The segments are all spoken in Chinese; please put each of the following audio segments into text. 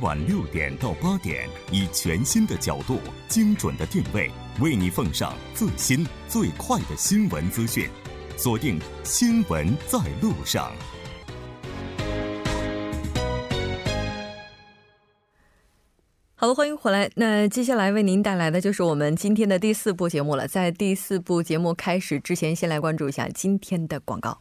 晚六点到八点，以全新的角度、精准的定位，为你奉上最新最快的新闻资讯。锁定《新闻在路上》。好的，欢迎回来。那接下来为您带来的就是我们今天的第四部节目了。在第四部节目开始之前，先来关注一下今天的广告。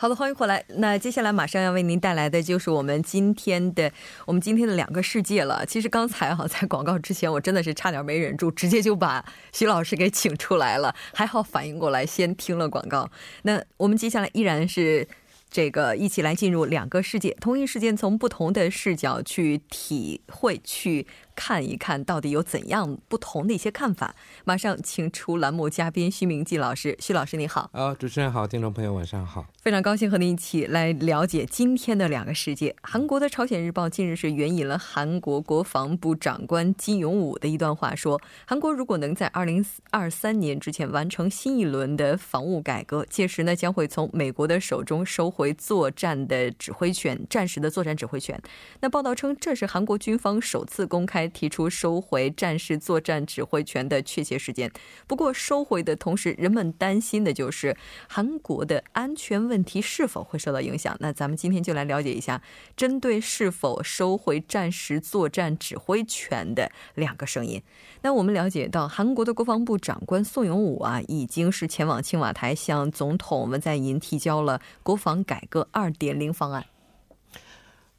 好的，欢迎回来。那接下来马上要为您带来的就是我们今天的我们今天的两个世界了。其实刚才哈在广告之前，我真的是差点没忍住，直接就把徐老师给请出来了。还好反应过来，先听了广告。那我们接下来依然是这个一起来进入两个世界，同一事件从不同的视角去体会去。看一看到底有怎样不同的一些看法。马上请出栏目嘉宾徐明季老师，徐老师你好。啊，主持人好，听众朋友晚上好。非常高兴和您一起来了解今天的两个世界。韩国的《朝鲜日报》近日是援引了韩国国防部长官金永武的一段话，说韩国如果能在二零二三年之前完成新一轮的防务改革，届时呢将会从美国的手中收回作战的指挥权，战时的作战指挥权。那报道称，这是韩国军方首次公开。提出收回战时作战指挥权的确切时间。不过，收回的同时，人们担心的就是韩国的安全问题是否会受到影响。那咱们今天就来了解一下，针对是否收回战时作战指挥权的两个声音。那我们了解到，韩国的国防部长官宋永武啊，已经是前往青瓦台向总统文在寅提交了国防改革二点零方案。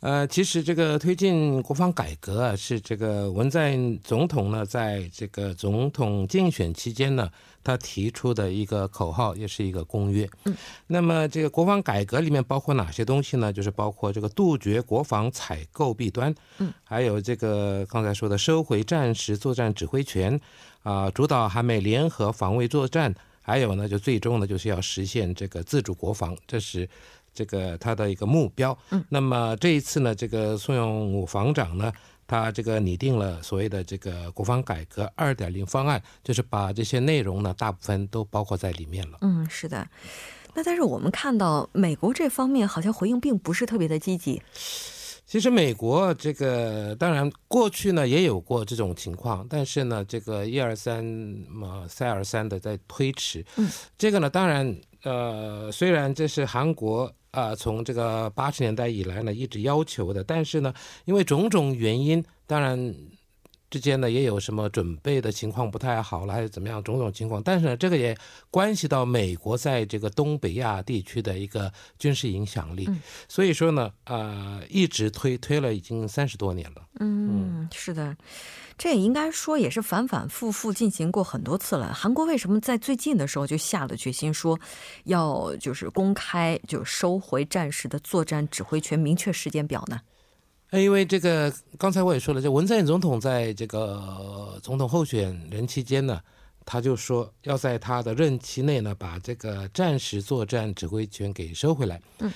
呃，其实这个推进国防改革啊，是这个文在寅总统呢，在这个总统竞选期间呢，他提出的一个口号，也是一个公约。嗯，那么这个国防改革里面包括哪些东西呢？就是包括这个杜绝国防采购弊端，嗯，还有这个刚才说的收回战时作战指挥权，啊，主导韩美联合防卫作战，还有呢，就最终呢，就是要实现这个自主国防，这是。这个他的一个目标，嗯，那么这一次呢，这个宋永武防长呢，他这个拟定了所谓的这个国防改革二点零方案，就是把这些内容呢，大部分都包括在里面了。嗯，是的。那但是我们看到美国这方面好像回应并不是特别的积极。其实美国这个当然过去呢也有过这种情况，但是呢，这个一而三嘛再而三的在推迟。嗯，这个呢，当然呃，虽然这是韩国。啊，从这个八十年代以来呢，一直要求的，但是呢，因为种种原因，当然之间呢也有什么准备的情况不太好了，还是怎么样，种种情况。但是呢，这个也关系到美国在这个东北亚地区的一个军事影响力，所以说呢，呃，一直推推了已经三十多年了。嗯，是的。这也应该说也是反反复复进行过很多次了。韩国为什么在最近的时候就下了决心说要就是公开就收回战时的作战指挥权，明确时间表呢？因为这个刚才我也说了，就文在寅总统在这个总统候选人期间呢，他就说要在他的任期内呢把这个战时作战指挥权给收回来。嗯。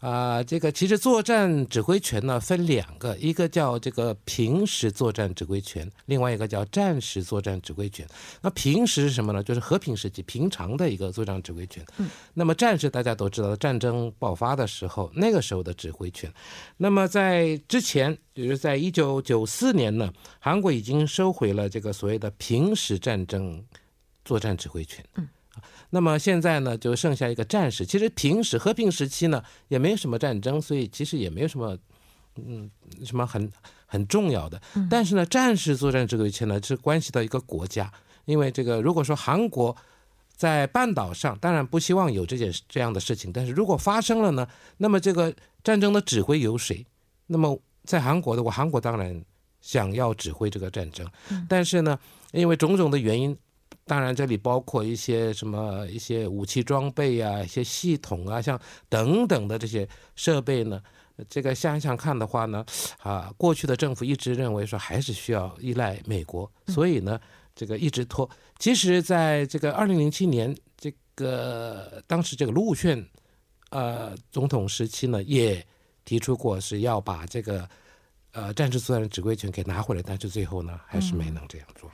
啊，这个其实作战指挥权呢分两个，一个叫这个平时作战指挥权，另外一个叫战时作战指挥权。那平时是什么呢？就是和平时期平常的一个作战指挥权。嗯。那么战时大家都知道，战争爆发的时候，那个时候的指挥权。那么在之前，就是在一九九四年呢，韩国已经收回了这个所谓的平时战争作战指挥权。嗯。那么现在呢，就剩下一个战时。其实平时和平时期呢，也没有什么战争，所以其实也没有什么，嗯，什么很很重要的。但是呢，战时作战这个一切呢，是关系到一个国家，因为这个如果说韩国在半岛上，当然不希望有这件这样的事情。但是如果发生了呢，那么这个战争的指挥由谁？那么在韩国的话，韩国当然想要指挥这个战争，但是呢，因为种种的原因。当然，这里包括一些什么一些武器装备啊，一些系统啊，像等等的这些设备呢。这个想想看的话呢，啊，过去的政府一直认为说还是需要依赖美国，所以呢，这个一直拖。其实，在这个二零零七年，这个当时这个卢武铉呃总统时期呢，也提出过是要把这个呃战时作战指挥权给拿回来，但是最后呢，还是没能这样做。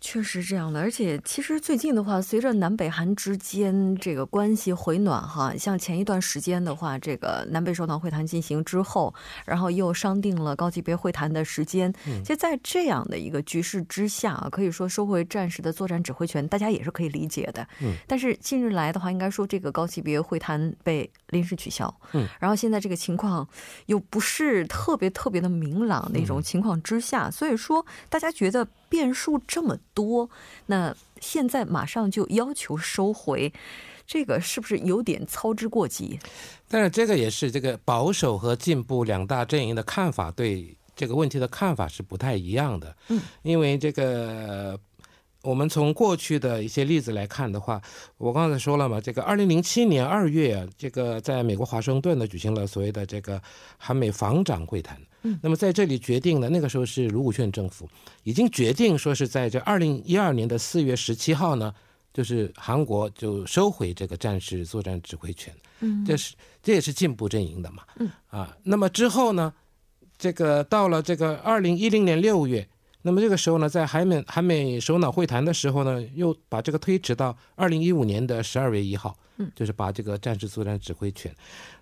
确实这样的，而且其实最近的话，随着南北韩之间这个关系回暖哈，像前一段时间的话，这个南北首脑会谈进行之后，然后又商定了高级别会谈的时间。其实，在这样的一个局势之下啊，可以说收回战时的作战指挥权，大家也是可以理解的。嗯，但是近日来的话，应该说这个高级别会谈被临时取消。嗯，然后现在这个情况又不是特别特别的明朗的一种情况之下，所以说大家觉得。变数这么多，那现在马上就要求收回，这个是不是有点操之过急？但是这个也是这个保守和进步两大阵营的看法，对这个问题的看法是不太一样的。嗯，因为这个。我们从过去的一些例子来看的话，我刚才说了嘛，这个二零零七年二月，这个在美国华盛顿呢举行了所谓的这个韩美防长会谈。嗯，那么在这里决定了，那个时候是卢武铉政府已经决定说是在这二零一二年的四月十七号呢，就是韩国就收回这个战时作战指挥权。嗯，这是这也是进步阵营的嘛。嗯，啊，那么之后呢，这个到了这个二零一零年六月。那么这个时候呢，在韩美韩美首脑会谈的时候呢，又把这个推迟到二零一五年的十二月一号，嗯，就是把这个战时作战指挥权。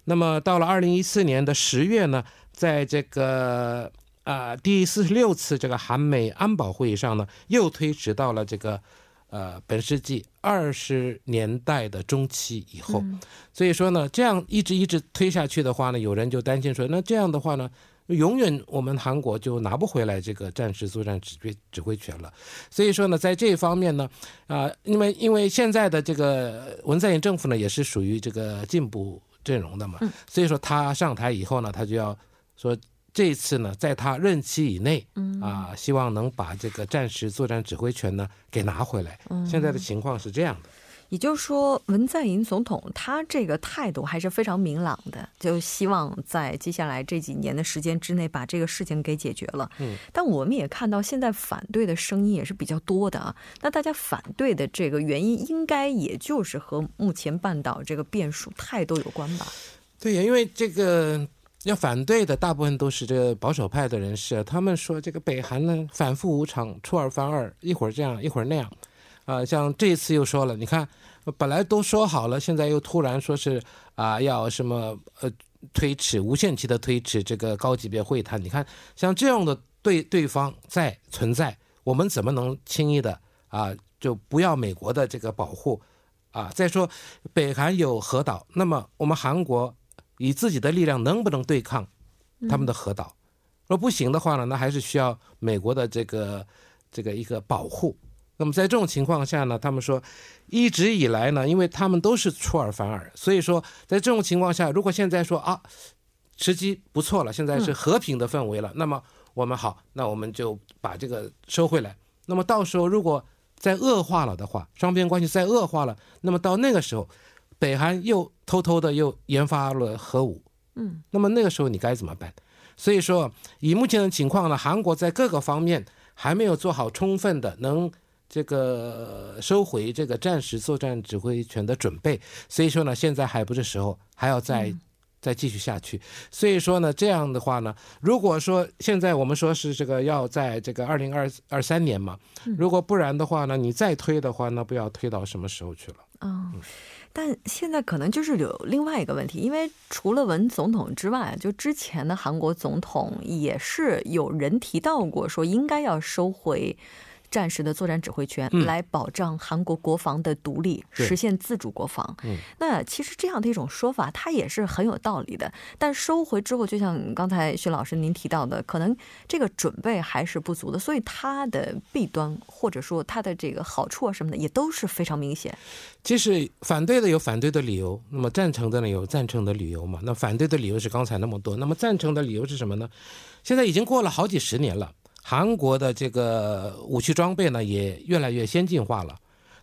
那么到了二零一四年的十月呢，在这个啊第四十六次这个韩美安保会议上呢，又推迟到了这个呃本世纪二十年代的中期以后。所以说呢，这样一直一直推下去的话呢，有人就担心说，那这样的话呢？永远我们韩国就拿不回来这个战时作战指挥指挥权了，所以说呢，在这一方面呢，啊，因为因为现在的这个文在寅政府呢，也是属于这个进步阵容的嘛，所以说他上台以后呢，他就要说这一次呢，在他任期以内，啊，希望能把这个战时作战指挥权呢给拿回来。现在的情况是这样的。也就是说，文在寅总统他这个态度还是非常明朗的，就希望在接下来这几年的时间之内把这个事情给解决了。嗯，但我们也看到现在反对的声音也是比较多的啊。那大家反对的这个原因，应该也就是和目前半岛这个变数太多有关吧？对呀，因为这个要反对的大部分都是这个保守派的人士，他们说这个北韩呢反复无常，出尔反尔，一会儿这样，一会儿那样。啊，像这次又说了，你看，本来都说好了，现在又突然说是啊，要什么呃推迟，无限期的推迟这个高级别会谈。你看，像这样的对对方在存在，我们怎么能轻易的啊就不要美国的这个保护啊？再说，北韩有核岛，那么我们韩国以自己的力量能不能对抗他们的核岛？若不行的话呢，那还是需要美国的这个这个一个保护。那么在这种情况下呢，他们说，一直以来呢，因为他们都是出尔反尔，所以说在这种情况下，如果现在说啊，时机不错了，现在是和平的氛围了，那么我们好，那我们就把这个收回来。那么到时候如果再恶化了的话，双边关系再恶化了，那么到那个时候，北韩又偷偷的又研发了核武，嗯，那么那个时候你该怎么办？所以说，以目前的情况呢，韩国在各个方面还没有做好充分的能。这个收回这个战时作战指挥权的准备，所以说呢，现在还不是时候，还要再再继续下去。所以说呢，这样的话呢，如果说现在我们说是这个要在这个二零二二三年嘛，如果不然的话呢，你再推的话，那不要推到什么时候去了？嗯，但现在可能就是有另外一个问题，因为除了文总统之外，就之前的韩国总统也是有人提到过，说应该要收回。战时的作战指挥权来保障韩国国防的独立，实现自主国防。那其实这样的一种说法，它也是很有道理的。但收回之后，就像刚才徐老师您提到的，可能这个准备还是不足的，所以它的弊端或者说它的这个好处啊什么的，也都是非常明显。其实反对的有反对的理由，那么赞成的呢有赞成的理由嘛？那反对的理由是刚才那么多，那么赞成的理由是什么呢？现在已经过了好几十年了。韩国的这个武器装备呢也越来越先进化了。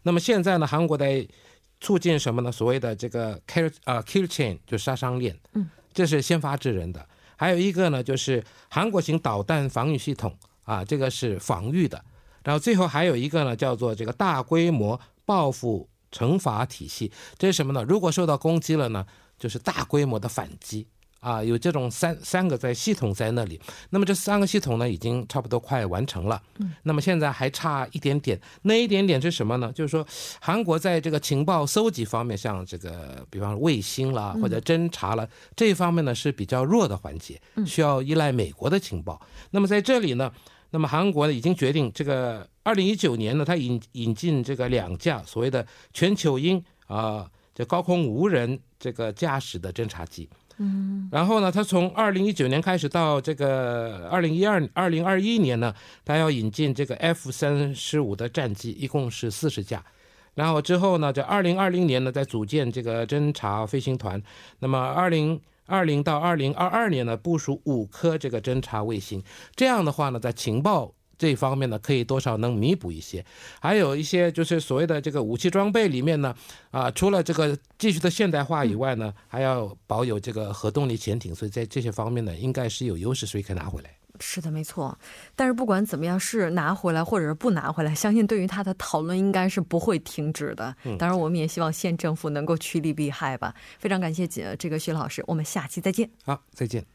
那么现在呢，韩国在促进什么呢？所谓的这个 kill 啊 kill chain 就杀伤链，嗯，这是先发制人的。还有一个呢，就是韩国型导弹防御系统啊，这个是防御的。然后最后还有一个呢，叫做这个大规模报复惩罚体系，这是什么呢？如果受到攻击了呢，就是大规模的反击。啊，有这种三三个在系统在那里。那么这三个系统呢，已经差不多快完成了。嗯，那么现在还差一点点，那一点点是什么呢？就是说，韩国在这个情报搜集方面，像这个，比方说卫星啦，或者侦察了这一方面呢，是比较弱的环节，需要依赖美国的情报。那么在这里呢，那么韩国呢已经决定，这个二零一九年呢，它引引进这个两架所谓的全球鹰啊。这高空无人这个驾驶的侦察机，嗯，然后呢，他从二零一九年开始到这个二零一二二零二一年呢，他要引进这个 F 三十五的战机，一共是四十架，然后之后呢，在二零二零年呢，再组建这个侦察飞行团，那么二零二零到二零二二年呢，部署五颗这个侦察卫星，这样的话呢，在情报。这一方面呢，可以多少能弥补一些，还有一些就是所谓的这个武器装备里面呢，啊，除了这个继续的现代化以外呢，还要保有这个核动力潜艇，所以在这些方面呢，应该是有优势，所以可以拿回来。是的，没错。但是不管怎么样，是拿回来或者是不拿回来，相信对于他的讨论应该是不会停止的。当然，我们也希望县政府能够趋利避害吧。非常感谢这个徐老师，我们下期再见。好，再见。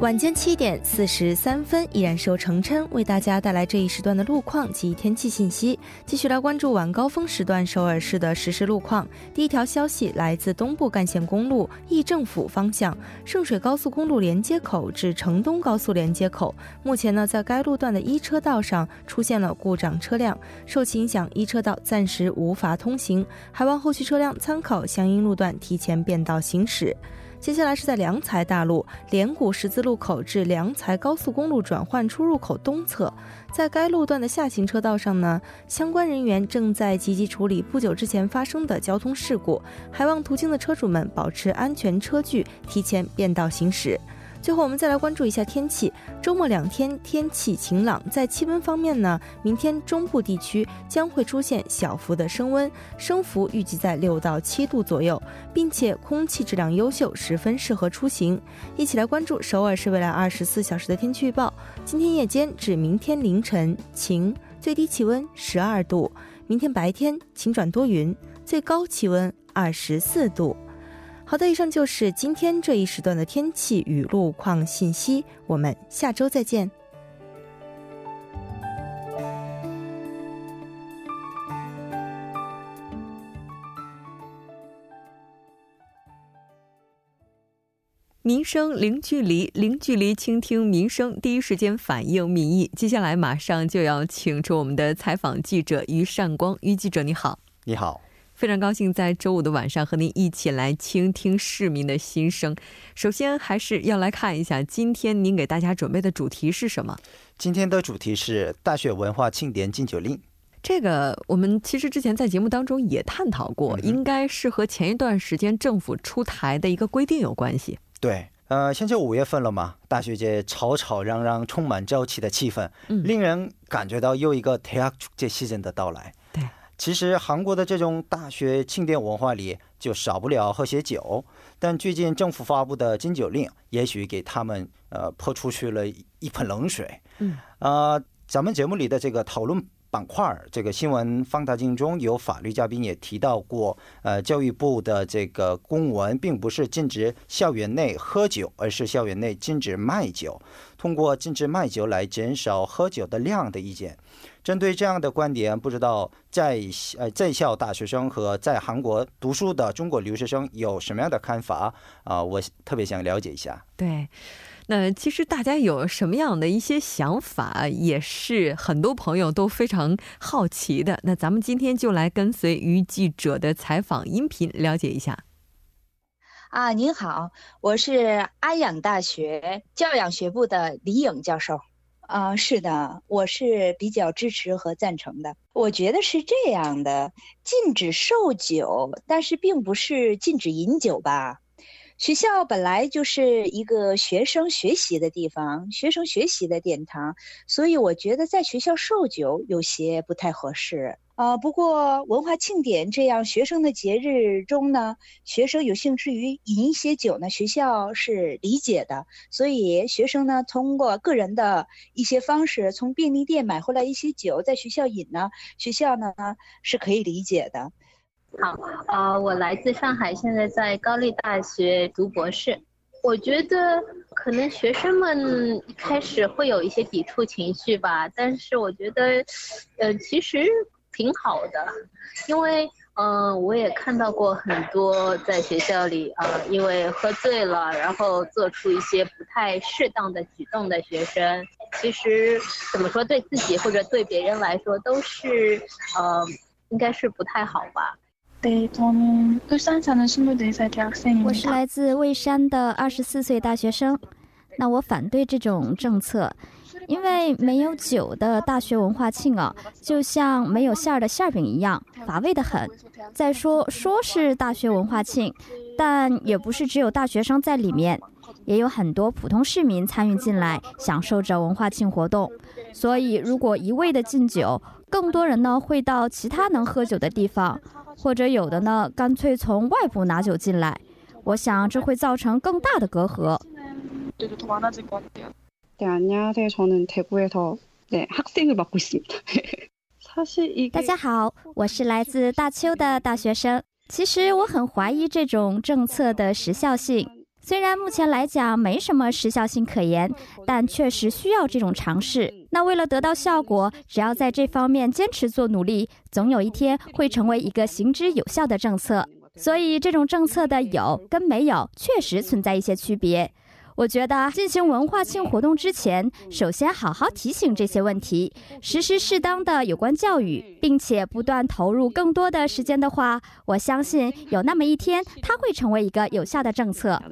晚间七点四十三分，依然是由程琛为大家带来这一时段的路况及天气信息。继续来关注晚高峰时段首尔市的实时路况。第一条消息来自东部干线公路义政府方向圣水高速公路连接口至城东高速连接口，目前呢在该路段的一车道上出现了故障车辆，受其影响，一车道暂时无法通行，还望后续车辆参考相应路段提前变道行驶。接下来是在良才大路连谷十字路口至良才高速公路转换出入口东侧，在该路段的下行车道上呢，相关人员正在积极处理不久之前发生的交通事故，还望途经的车主们保持安全车距，提前变道行驶。最后，我们再来关注一下天气。周末两天天气晴朗，在气温方面呢，明天中部地区将会出现小幅的升温，升幅预计在六到七度左右，并且空气质量优秀，十分适合出行。一起来关注首尔市未来二十四小时的天气预报：今天夜间至明天凌晨晴，最低气温十二度；明天白天晴转多云，最高气温二十四度。好的，以上就是今天这一时段的天气与路况信息。我们下周再见。民生零距离，零距离倾听民生，第一时间反映民意。接下来马上就要请出我们的采访记者于善光，于记者你好，你好。非常高兴在周五的晚上和您一起来倾听市民的心声。首先还是要来看一下今天您给大家准备的主题是什么？今天的主题是大学文化庆典禁酒令。这个我们其实之前在节目当中也探讨过应该是和前一段时间政府出台的一个规定有关系。对呃现在五月份了嘛大学界吵吵嚷嚷充满朝气的气氛令人感觉到又一个 tiktok 这些人的到来。其实韩国的这种大学庆典文化里就少不了喝些酒，但最近政府发布的禁酒令，也许给他们呃泼出去了一盆冷水。嗯，啊，咱们节目里的这个讨论板块这个新闻放大镜中有法律嘉宾也提到过，呃，教育部的这个公文并不是禁止校园内喝酒，而是校园内禁止卖酒，通过禁止卖酒来减少喝酒的量的意见。针对这样的观点，不知道在呃在校大学生和在韩国读书的中国留学生有什么样的看法啊？我特别想了解一下。对，那其实大家有什么样的一些想法，也是很多朋友都非常好奇的。那咱们今天就来跟随于记者的采访音频，了解一下。啊，您好，我是安阳大学教养学部的李颖教授。啊，是的，我是比较支持和赞成的。我觉得是这样的，禁止售酒，但是并不是禁止饮酒吧。学校本来就是一个学生学习的地方，学生学习的殿堂，所以我觉得在学校售酒有些不太合适。呃，不过文化庆典这样学生的节日中呢，学生有兴趣于饮一些酒呢，学校是理解的。所以学生呢，通过个人的一些方式，从便利店买回来一些酒，在学校饮呢，学校呢是可以理解的。好，呃，我来自上海，现在在高丽大学读博士。我觉得可能学生们一开始会有一些抵触情绪吧，但是我觉得，呃，其实挺好的，因为，嗯，我也看到过很多在学校里，呃，因为喝醉了，然后做出一些不太适当的举动的学生，其实怎么说，对自己或者对别人来说都是，呃，应该是不太好吧。我是来自蔚山的二十四岁大学生。那我反对这种政策，因为没有酒的大学文化庆啊，就像没有馅儿的馅儿饼一样，乏味的很。再说，说是大学文化庆，但也不是只有大学生在里面，也有很多普通市民参与进来，享受着文化庆活动。所以，如果一味的禁酒，更多人呢会到其他能喝酒的地方。或者有的呢，干脆从外部拿酒进来，我想这会造成更大的隔阂。大家好，我是来自大邱的大学生。其实我很怀疑这种政策的时效性。虽然目前来讲没什么时效性可言，但确实需要这种尝试。那为了得到效果，只要在这方面坚持做努力，总有一天会成为一个行之有效的政策。所以，这种政策的有跟没有确实存在一些区别。我觉得进行文化庆活动之前，首先好好提醒这些问题，实施适当的有关教育，并且不断投入更多的时间的话，我相信有那么一天，它会成为一个有效的政策。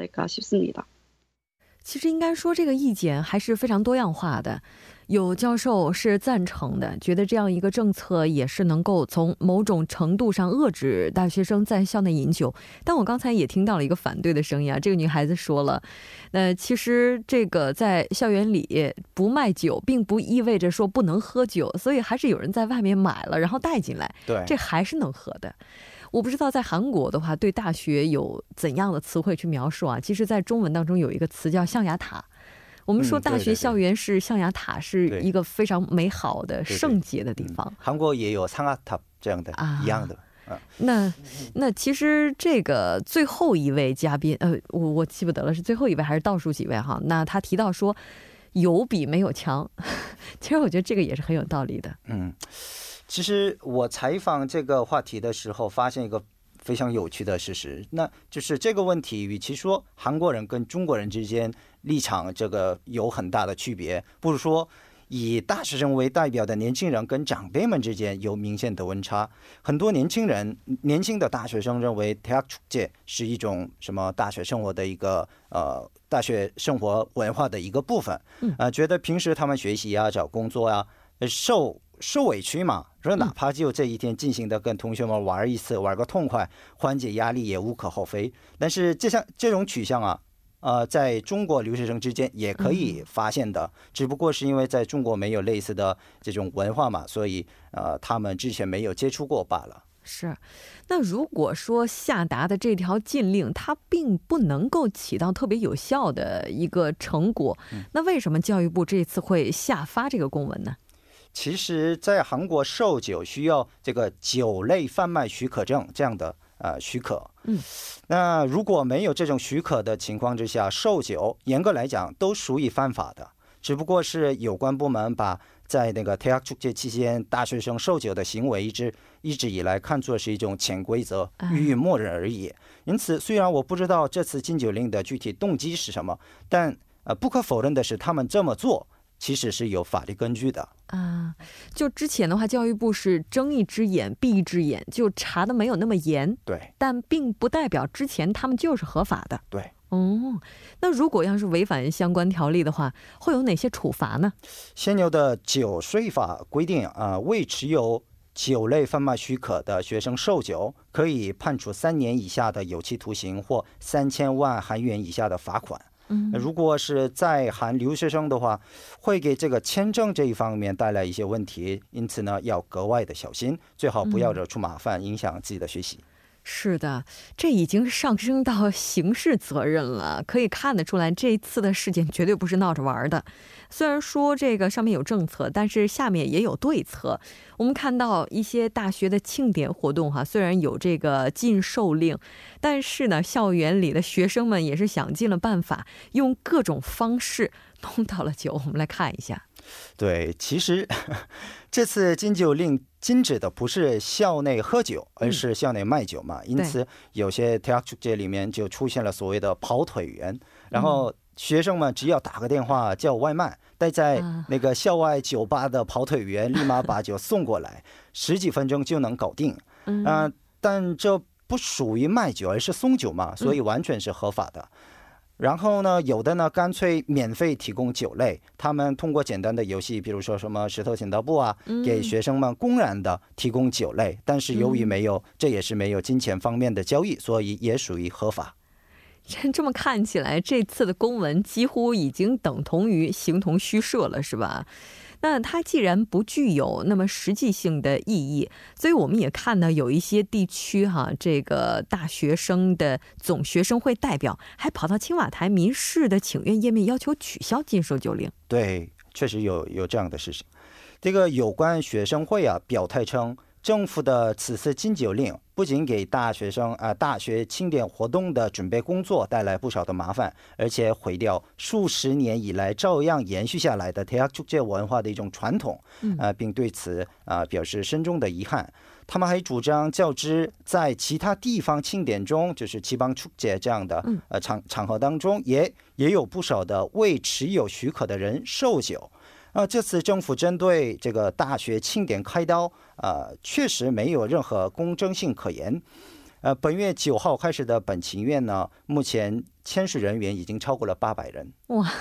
其实应该说，这个意见还是非常多样化的。有教授是赞成的，觉得这样一个政策也是能够从某种程度上遏制大学生在校内饮酒。但我刚才也听到了一个反对的声音啊，这个女孩子说了，那其实这个在校园里不卖酒，并不意味着说不能喝酒，所以还是有人在外面买了，然后带进来，对，这还是能喝的。我不知道在韩国的话，对大学有怎样的词汇去描述啊？其实，在中文当中有一个词叫象牙塔。我们说大学校园是象牙塔，是一个非常美好的圣洁的地方。韩国也有象牙塔这样的一样的。那那其实这个最后一位嘉宾，呃，我我记不得了是最后一位还是倒数几位哈？那他提到说有比没有强，其实我觉得这个也是很有道理的。嗯，其实我采访这个话题的时候，发现一个。非常有趣的事实，那就是这个问题，与其说韩国人跟中国人之间立场这个有很大的区别，不如说以大学生为代表的年轻人跟长辈们之间有明显的温差。很多年轻人、年轻的大学生认为，대학축제是一种什么大学生活的一个呃大学生活文化的一个部分，啊，觉得平时他们学习啊、找工作啊，受。受委屈嘛， 说哪怕就这一天进行的跟同学们玩一次，玩个痛快，缓解压力也无可厚非。但是这项这种取向啊，呃，在中国留学生之间也可以发现的，只不过是因为在中国没有类似的这种文化嘛，所以呃，他们之前没有接触过罢了。是，那如果说下达的这条禁令它并不能够起到特别有效的一个成果，那为什么教育部这次会下发这个公文呢？其实，在韩国售酒需要这个酒类贩卖许可证这样的呃许可。嗯。那如果没有这种许可的情况之下，售酒严格来讲都属于犯法的，只不过是有关部门把在那个大学这期间大学生售酒的行为一直一直以来看作是一种潜规则，予以默认而已。因此，虽然我不知道这次禁酒令的具体动机是什么，但呃，不可否认的是，他们这么做。其实是有法律根据的啊！就之前的话，教育部是睁一只眼闭一只眼，就查的没有那么严。对，但并不代表之前他们就是合法的。对，哦，那如果要是违反相关条例的话，会有哪些处罚呢？现有的酒税法规定啊，未持有酒类贩卖许可的学生售酒，可以判处三年以下的有期徒刑或三千万韩元以下的罚款。嗯，如果是在韩留学生的话，会给这个签证这一方面带来一些问题，因此呢，要格外的小心，最好不要惹出麻烦，影响自己的学习。是的，这已经上升到 刑事责任了，可以看得出来，这一次的事件绝对不是闹着玩的。虽然说这个上面有政策，但是下面也有对策。我们看到一些大学的庆典活动，哈，虽然有这个禁售令，但是呢，校园里的学生们也是想尽了办法，用各种方式弄到了酒。我们来看一下。对，其实这次禁酒令。禁止的不是校内喝酒，而是校内卖酒嘛。因此，有些体育节里面就出现了所谓的跑腿员，然后学生们只要打个电话叫外卖，待在那个校外酒吧的跑腿员立马把酒送过来，十几分钟就能搞定。嗯，但这不属于卖酒，而是送酒嘛，所以完全是合法的。然后呢，有的呢干脆免费提供酒类，他们通过简单的游戏，比如说什么石头剪刀布啊，给学生们公然的提供酒类。但是由于没有，这也是没有金钱方面的交易，所以也属于合法。这么看起来，这次的公文几乎已经等同于形同虚设了，是吧？那它既然不具有那么实际性的意义，所以我们也看到有一些地区哈，这个大学生的总学生会代表还跑到青瓦台民事的请愿页面要求取消禁售酒令。对，确实有有这样的事情。这个有关学生会啊，表态称。政府的此次禁酒令不仅给大学生啊大学庆典活动的准备工作带来不少的麻烦，而且毁掉数十年以来照样延续下来的태학축제文化的一种传统，啊，并对此啊表示深重的遗憾。他们还主张较之在其他地方庆典中，就是七邦축제这样的呃场场合当中，也也有不少的未持有许可的人售酒。 啊，这次政府针对这个大学庆典开刀，呃，确实没有任何公正性可言。呃，本月九号开始的本情愿呢，目前签署人员已经超过了八百人。哇，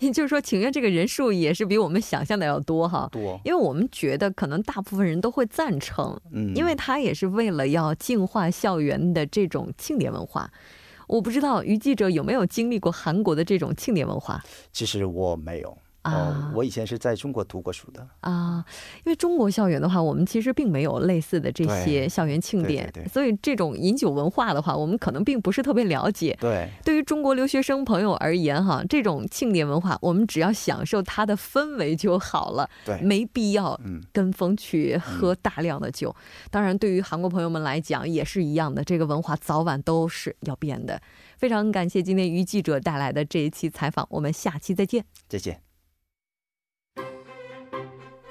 也 就是说，请愿这个人数也是比我们想象的要多哈。多，因为我们觉得可能大部分人都会赞成，嗯，因为他也是为了要净化校园的这种庆典文化。我不知道于记者有没有经历过韩国的这种庆典文化？其实我没有。啊，我以前是在中国读过书的啊。因为中国校园的话，我们其实并没有类似的这些校园庆典，所以这种饮酒文化的话，我们可能并不是特别了解。对，对于中国留学生朋友而言，哈，这种庆典文化，我们只要享受它的氛围就好了，对，没必要跟风去喝大量的酒。当然，对于韩国朋友们来讲也是一样的，这个文化早晚都是要变的。非常感谢今天于记者带来的这一期采访，我们下期再见，再见。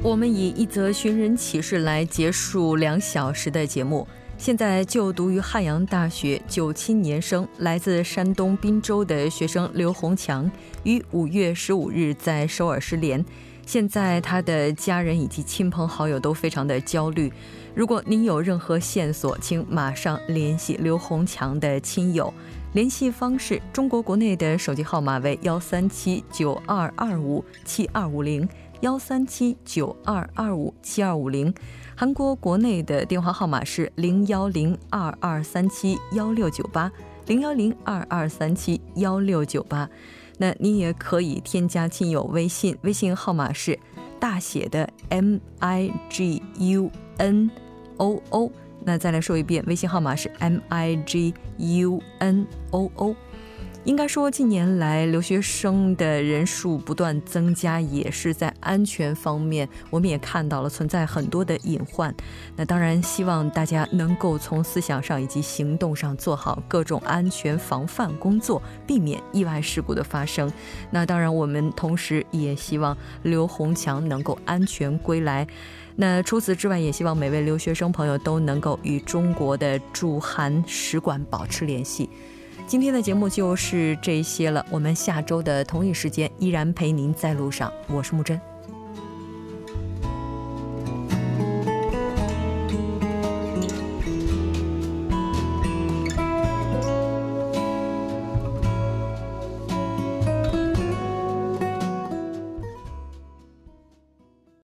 我们以一则寻人启事来结束两小时的节目。现在就读于汉阳大学九七年生，来自山东滨州的学生刘洪强，于五月十五日在首尔失联。现在他的家人以及亲朋好友都非常的焦虑。如果您有任何线索，请马上联系刘洪强的亲友。联系方式：中国国内的手机号码为幺三七九二二五七二五零。幺三七九二二五七二五零，韩国国内的电话号码是零幺零二二三七幺六九八零幺零二二三七幺六九八。那你也可以添加亲友微信，微信号码是大写的 M I G U N O O。那再来说一遍，微信号码是 m i g u n o o。应该说，近年来留学生的人数不断增加，也是在安全方面，我们也看到了存在很多的隐患。那当然，希望大家能够从思想上以及行动上做好各种安全防范工作，避免意外事故的发生。那当然，我们同时也希望刘洪强能够安全归来。那除此之外，也希望每位留学生朋友都能够与中国的驻韩使馆保持联系。今天的节目就是这些了，我们下周的同一时间依然陪您在路上，我是木真。